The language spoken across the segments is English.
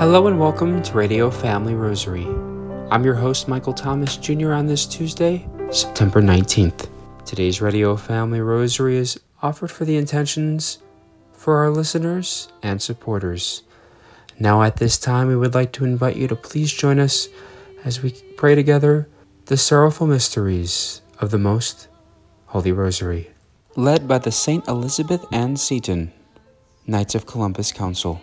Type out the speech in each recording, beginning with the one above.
Hello and welcome to Radio Family Rosary. I'm your host, Michael Thomas Jr., on this Tuesday, September 19th. Today's Radio Family Rosary is offered for the intentions for our listeners and supporters. Now, at this time, we would like to invite you to please join us as we pray together the sorrowful mysteries of the Most Holy Rosary. Led by the Saint Elizabeth Ann Seton, Knights of Columbus Council.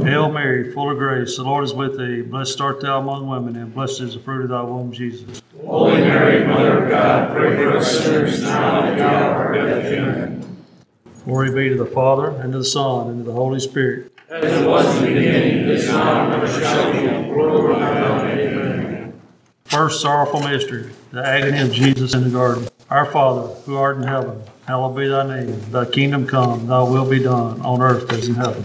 Hail Mary, full of grace, the Lord is with thee. Blessed art thou among women, and blessed is the fruit of thy womb, Jesus. Holy Mary, Mother of God, pray for us sinners now and at the hour of our death. Amen. Glory be to the Father, and to the Son, and to the Holy Spirit. As it was in the beginning, is now, and ever shall be, world without end. Amen. First sorrowful mystery, the agony of Jesus in the garden. Our Father, who art in heaven, hallowed be thy name. Thy kingdom come, thy will be done, on earth as in heaven.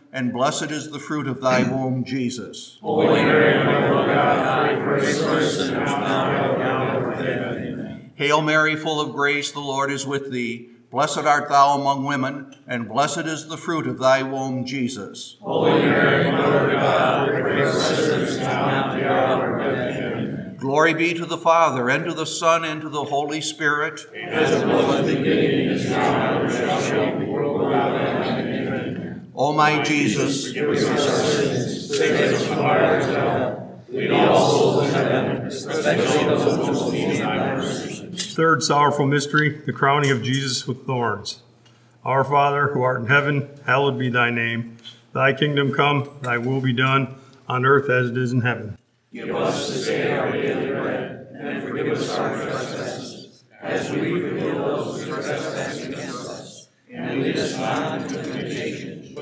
and blessed is the fruit of thy womb, Jesus. Holy Mary, Mother of God, pray for us sinners now and at the hour of our death. Hail Mary, full of grace, the Lord is with thee. Blessed art thou among women, and blessed is the fruit of thy womb, Jesus. Holy Mary, Mother of God, pray for us sinners now and at the hour of our. Glory be to the Father, and to the Son, and to the Holy Spirit. As it was in the beginning, is now, and ever shall be, world without end. Amen. O my Jesus, Forgive us our sins, save us from the fire of hell. Lead all souls to heaven, especially those most need thy mercy. Third sorrowful mystery, the crowning of Jesus with thorns. Our Father, who art in heaven, hallowed be thy name. Thy kingdom come, thy will be done, on earth as it is in heaven. Give us this day our daily bread, and forgive us our trespasses, as we forgive those who trespass against us. And lead us not into temptation,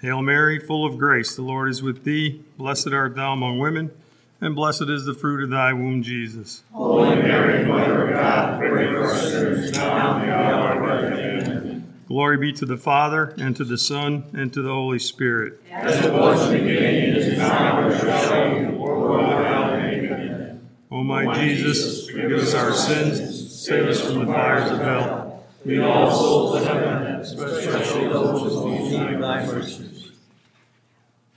Hail Mary, full of grace, the Lord is with thee. Blessed art thou among women, and blessed is the fruit of thy womb, Jesus. Holy Mary, Mother of God, pray for us sinners now and at the hour of our death. Amen. Glory be to the Father, and to the Son, and to the Holy Spirit. As it was in the beginning, is now, and shall be, world without end. O my Jesus, forgive us our sins, save us from the fires of hell. Lead all souls to heaven, especially those who need thy mercy.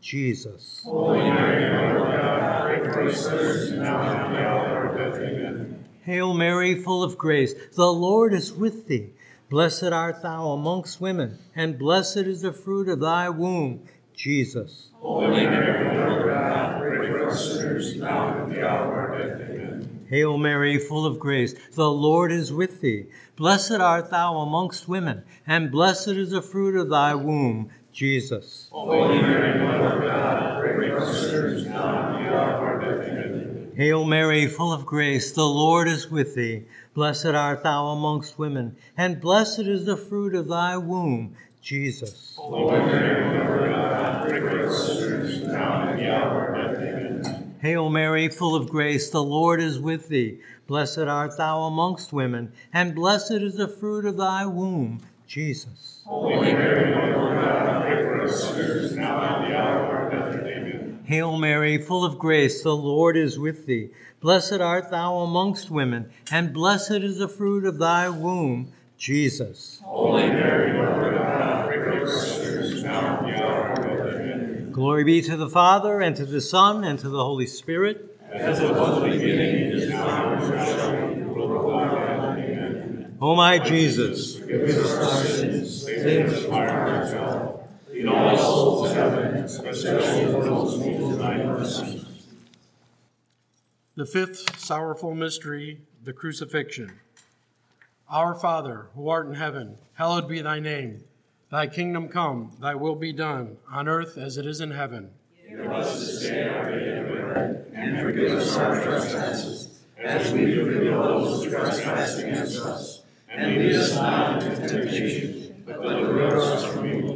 Jesus. Holy Mary, Mother of God, pray for us sinners now and at the hour of our death. Amen. Hail Mary, full of grace, the Lord is with thee. Blessed art thou amongst women, and blessed is the fruit of thy womb, Jesus. Holy Mary, Mother of God, pray for us sinners now and at the hour of our death. Amen. Hail Mary, full of grace, the Lord is with thee. Blessed art thou amongst women, and blessed is the fruit of thy womb, Jesus. Holy Mary, Mother of God, pray for sinners now and the hour of our death. Hail Mary, full of grace, the Lord is with thee. Blessed art thou amongst women, and blessed is the fruit of thy womb, Jesus. Holy Mary, Mother of God, pray for sinners now and the hour of our death. Amen. Hail Mary, full of grace, the Lord is with thee. Blessed art thou amongst women, and blessed is the fruit of thy womb, Jesus. Holy Mary, Mother of God, us sinners now and the hour of our death. Amen. Hail Mary, full of grace, the Lord is with thee. Blessed art thou amongst women, and blessed is the fruit of thy womb, Jesus. Holy Mary, Mother of God, pray for us sinners now and at the hour of our death. Amen. Glory be to the Father, and to the Son, and to the Holy Spirit. As it was in the beginning, is now, and shall be, world without end. Amen. O my Jesus, Forgive us our sins, save us from fire Lead all souls to heaven, especially those who thy mercy. The fifth sorrowful mystery, the crucifixion. Our Father, who art in heaven, hallowed be thy name. Thy kingdom come, thy will be done, on earth as it is in heaven. Give us this day our daily bread, And forgive us our trespasses, as we forgive those who trespass against us. And lead us not into temptation, but deliver us from evil.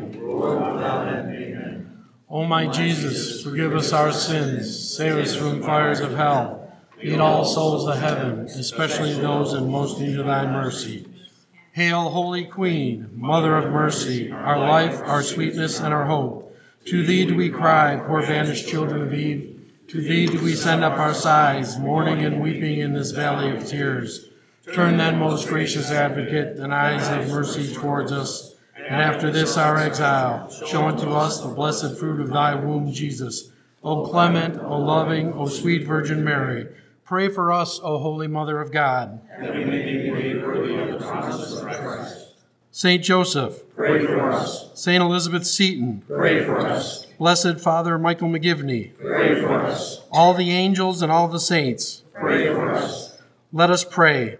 world without end. Amen. O my Jesus, forgive us our sins, save us from the fires of hell, lead all souls to heaven, especially those in most need of thy mercy. Hail, Holy Queen, Mother of mercy, our life, our sweetness, and our hope. To thee do we cry, poor banished children of Eve. To thee do we send up our sighs, mourning and weeping in this valley of tears. Turn then, most gracious advocate, thine eyes of mercy towards us, and after this our exile, show unto us the blessed fruit of thy womb, Jesus. O clement, O loving, O sweet Virgin Mary, pray for us, O holy Mother of God. That we may be made worthy of the promises of Christ. Saint Joseph, Pray for us. Saint Elizabeth Seton, Pray for us. Blessed Father Michael McGivney, Pray for us. all the angels and all the saints, Pray for us. let us pray.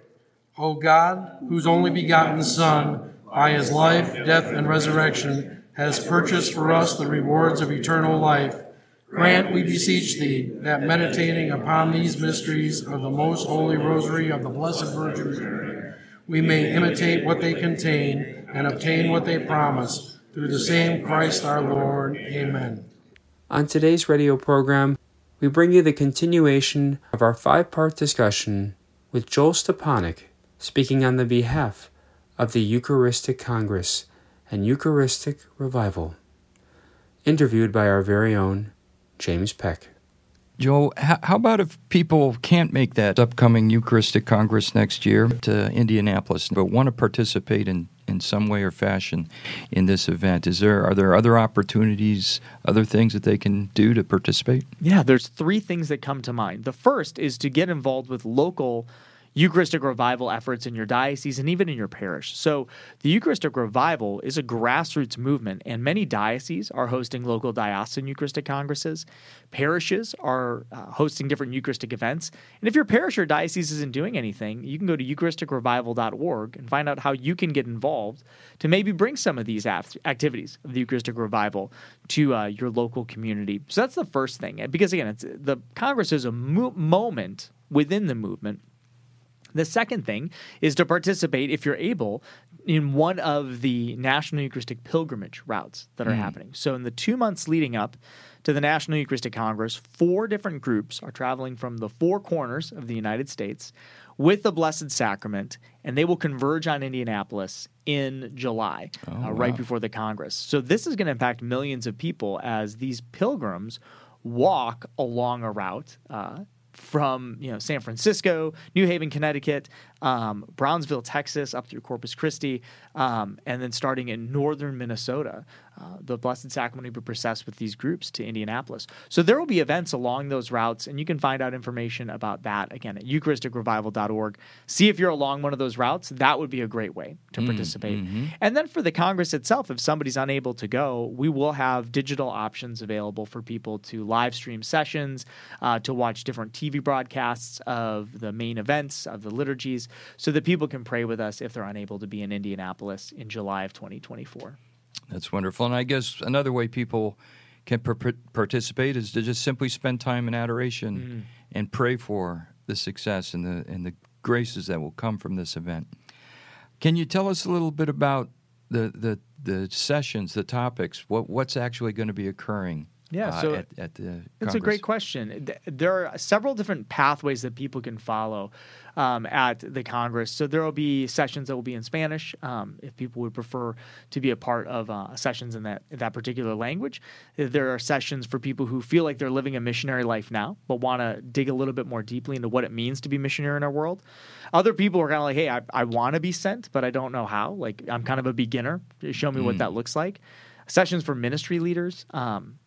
O God, whose only begotten Son, by his life, death, and resurrection, has purchased for us the rewards of eternal life, grant, we beseech thee, that meditating upon these mysteries of the most holy rosary of the Blessed Virgin Mary, we may imitate what they contain and obtain what they promise. Through the same Christ our Lord. Amen. On today's radio program, we bring you the continuation of our five part discussion with Joel Stepanek speaking on the behalf of the Eucharistic Congress and Eucharistic Revival. Interviewed by our very own James Peck. Joel, how about if people can't make that upcoming Eucharistic Congress next year to Indianapolis, but want to participate in, in some way or fashion in this event? Is there are there other opportunities, other things that they can do to participate? Yeah, there's three things that come to mind. The first is to get involved with local Eucharistic revival efforts in your diocese and even in your parish. So, the Eucharistic revival is a grassroots movement, and many dioceses are hosting local diocesan Eucharistic congresses. Parishes are uh, hosting different Eucharistic events. And if your parish or diocese isn't doing anything, you can go to EucharisticRevival.org and find out how you can get involved to maybe bring some of these act- activities of the Eucharistic revival to uh, your local community. So, that's the first thing. Because, again, the Congress is a mo- moment within the movement the second thing is to participate, if you're able, in one of the National Eucharistic pilgrimage routes that are happening. So, in the two months leading up to the National Eucharistic Congress, four different groups are traveling from the four corners of the United States with the Blessed Sacrament, and they will converge on Indianapolis in July, uh, right before the Congress. So, this is going to impact millions of people as these pilgrims walk along a route. Uh, from you know San Francisco, New Haven, Connecticut, um, Brownsville, Texas, up through Corpus Christi, um, and then starting in northern Minnesota, uh, the Blessed Sacrament will be processed with these groups to Indianapolis. So there will be events along those routes, and you can find out information about that again at EucharisticRevival.org. See if you're along one of those routes. That would be a great way to participate. And then for the Congress itself, if somebody's unable to go, we will have digital options available for people to live stream sessions, uh, to watch different TV broadcasts of the main events, of the liturgies, so that people can pray with us if they're unable to be in Indianapolis in July of 2024. That's wonderful. And I guess another way people can par- participate is to just simply spend time in adoration mm. and pray for the success and the and the graces that will come from this event. Can you tell us a little bit about the the, the sessions, the topics, what what's actually going to be occurring Yeah, uh, so at, at the It's a great question. There are several different pathways that people can follow um, at the Congress. So there will be sessions that will be in Spanish um, if people would prefer to be a part of uh, sessions in that that particular language. There are sessions for people who feel like they're living a missionary life now, but want to dig a little bit more deeply into what it means to be missionary in our world. Other people are kind of like, hey, I, I want to be sent, but I don't know how. Like I'm kind of a beginner. Show me what that looks like. Sessions for ministry leaders. Um,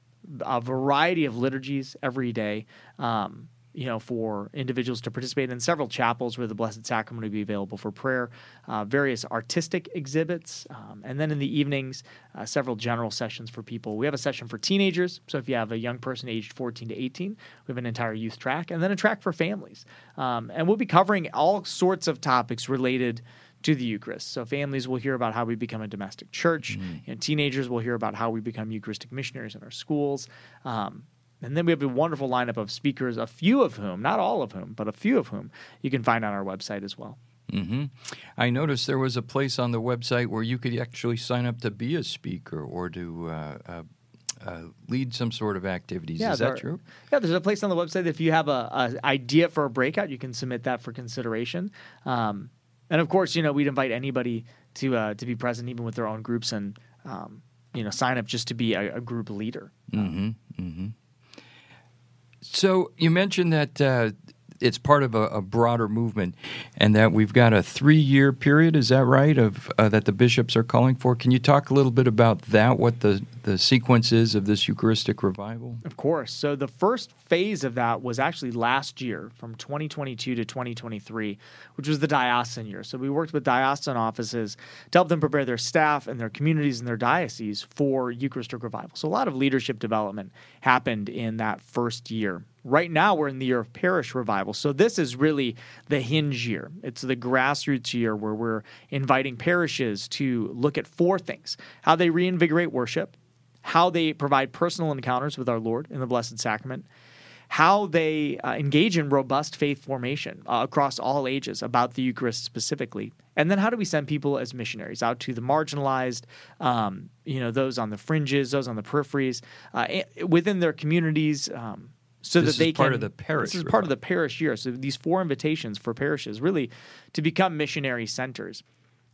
a variety of liturgies every day. Um, you know, for individuals to participate in several chapels where the Blessed Sacrament would be available for prayer, uh, various artistic exhibits, um, and then in the evenings, uh, several general sessions for people. We have a session for teenagers. So if you have a young person aged 14 to 18, we have an entire youth track, and then a track for families. Um, and we'll be covering all sorts of topics related to the Eucharist. So families will hear about how we become a domestic church, and teenagers will hear about how we become Eucharistic missionaries in our schools. Um, and then we have a wonderful lineup of speakers, a few of whom, not all of whom, but a few of whom you can find on our website as well. hmm I noticed there was a place on the website where you could actually sign up to be a speaker or to uh, uh, uh, lead some sort of activities. Is that are- true? Yeah, there's a place on the website that if you have a, a idea for a breakout, you can submit that for consideration. Um, and of course, you know, we'd invite anybody to uh, to be present, even with their own groups, and um, you know, sign up just to be a, a group leader. So you mentioned that uh, it's part of a, a broader movement, and that we've got a three-year period. Is that right? Of uh, that the bishops are calling for. Can you talk a little bit about that? What the the sequence is of this Eucharistic revival? Of course. So the first phase of that was actually last year from 2022 to 2023, which was the diocesan year. So we worked with diocesan offices to help them prepare their staff and their communities and their dioceses for Eucharistic revival. So a lot of leadership development happened in that first year. Right now, we're in the year of parish revival. So, this is really the hinge year. It's the grassroots year where we're inviting parishes to look at four things how they reinvigorate worship, how they provide personal encounters with our Lord in the Blessed Sacrament, how they uh, engage in robust faith formation uh, across all ages about the Eucharist specifically, and then how do we send people as missionaries out to the marginalized, um, you know, those on the fringes, those on the peripheries, uh, within their communities. Um, so This that they is part can, of the parish This is part of the parish year. So these four invitations for parishes really to become missionary centers.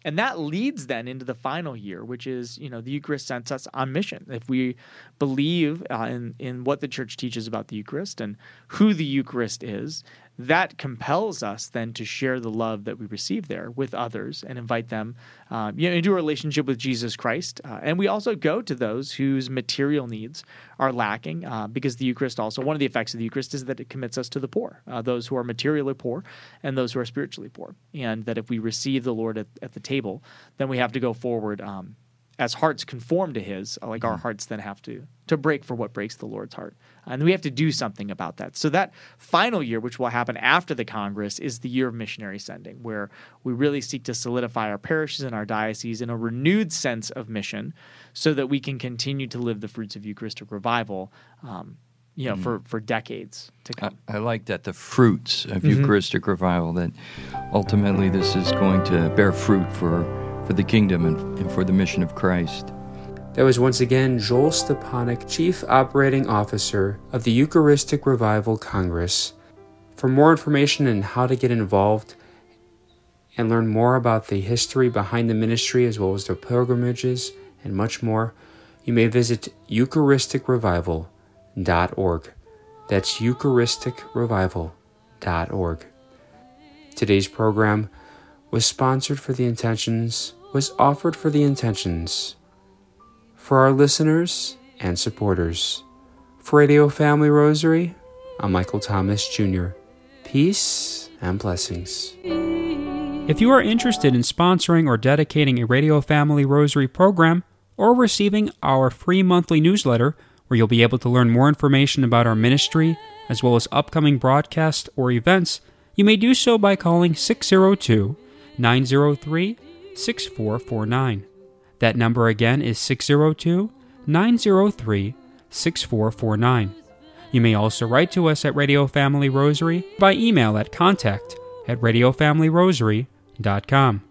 And that leads then into the final year, which is, you know, the Eucharist sends us on mission. If we believe uh, in, in what the church teaches about the Eucharist and who the Eucharist is, that compels us then to share the love that we receive there with others and invite them um, you know, into a relationship with Jesus Christ. Uh, and we also go to those whose material needs are lacking uh, because the Eucharist also, one of the effects of the Eucharist is that it commits us to the poor, uh, those who are materially poor and those who are spiritually poor. And that if we receive the Lord at, at the table, then we have to go forward. Um, as hearts conform to his uh, like our hmm. hearts then have to to break for what breaks the lord's heart. And we have to do something about that. So that final year which will happen after the congress is the year of missionary sending where we really seek to solidify our parishes and our dioceses in a renewed sense of mission so that we can continue to live the fruits of eucharistic revival um, you know for hmm. for decades to come. I like that the fruits of mm-hmm. Eucharistic revival. That ultimately this is going to bear fruit for for the kingdom and, for the mission of Christ. That was once again Joel Stepanek, Chief Operating Officer of the Eucharistic Revival Congress. For more information on how to get involved and learn more about the history behind the ministry as well as their pilgrimages and much more, you may visit EucharisticRevival.org. That's EucharisticRevival.org. Today's program was sponsored for the intentions, was offered for the intentions for our listeners and supporters. For Radio Family Rosary, I'm Michael Thomas Jr. Peace and blessings. If you are interested in sponsoring or dedicating a Radio Family Rosary program or receiving our free monthly newsletter, where you'll be able to learn more information about our ministry as well as upcoming broadcasts or events, you may do so by calling 602 903 6449. That number again is 602 903 6449. You may also write to us at Radio Family Rosary by email at contact at radiofamilyrosary.com.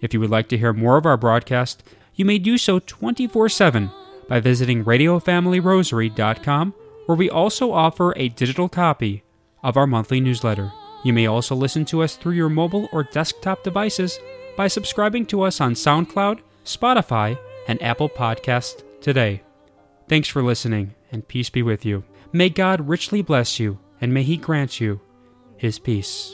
If you would like to hear more of our broadcast, you may do so 24 7 by visiting radiofamilyrosary.com, where we also offer a digital copy of our monthly newsletter. You may also listen to us through your mobile or desktop devices by subscribing to us on SoundCloud, Spotify, and Apple Podcasts today. Thanks for listening, and peace be with you. May God richly bless you, and may He grant you His peace.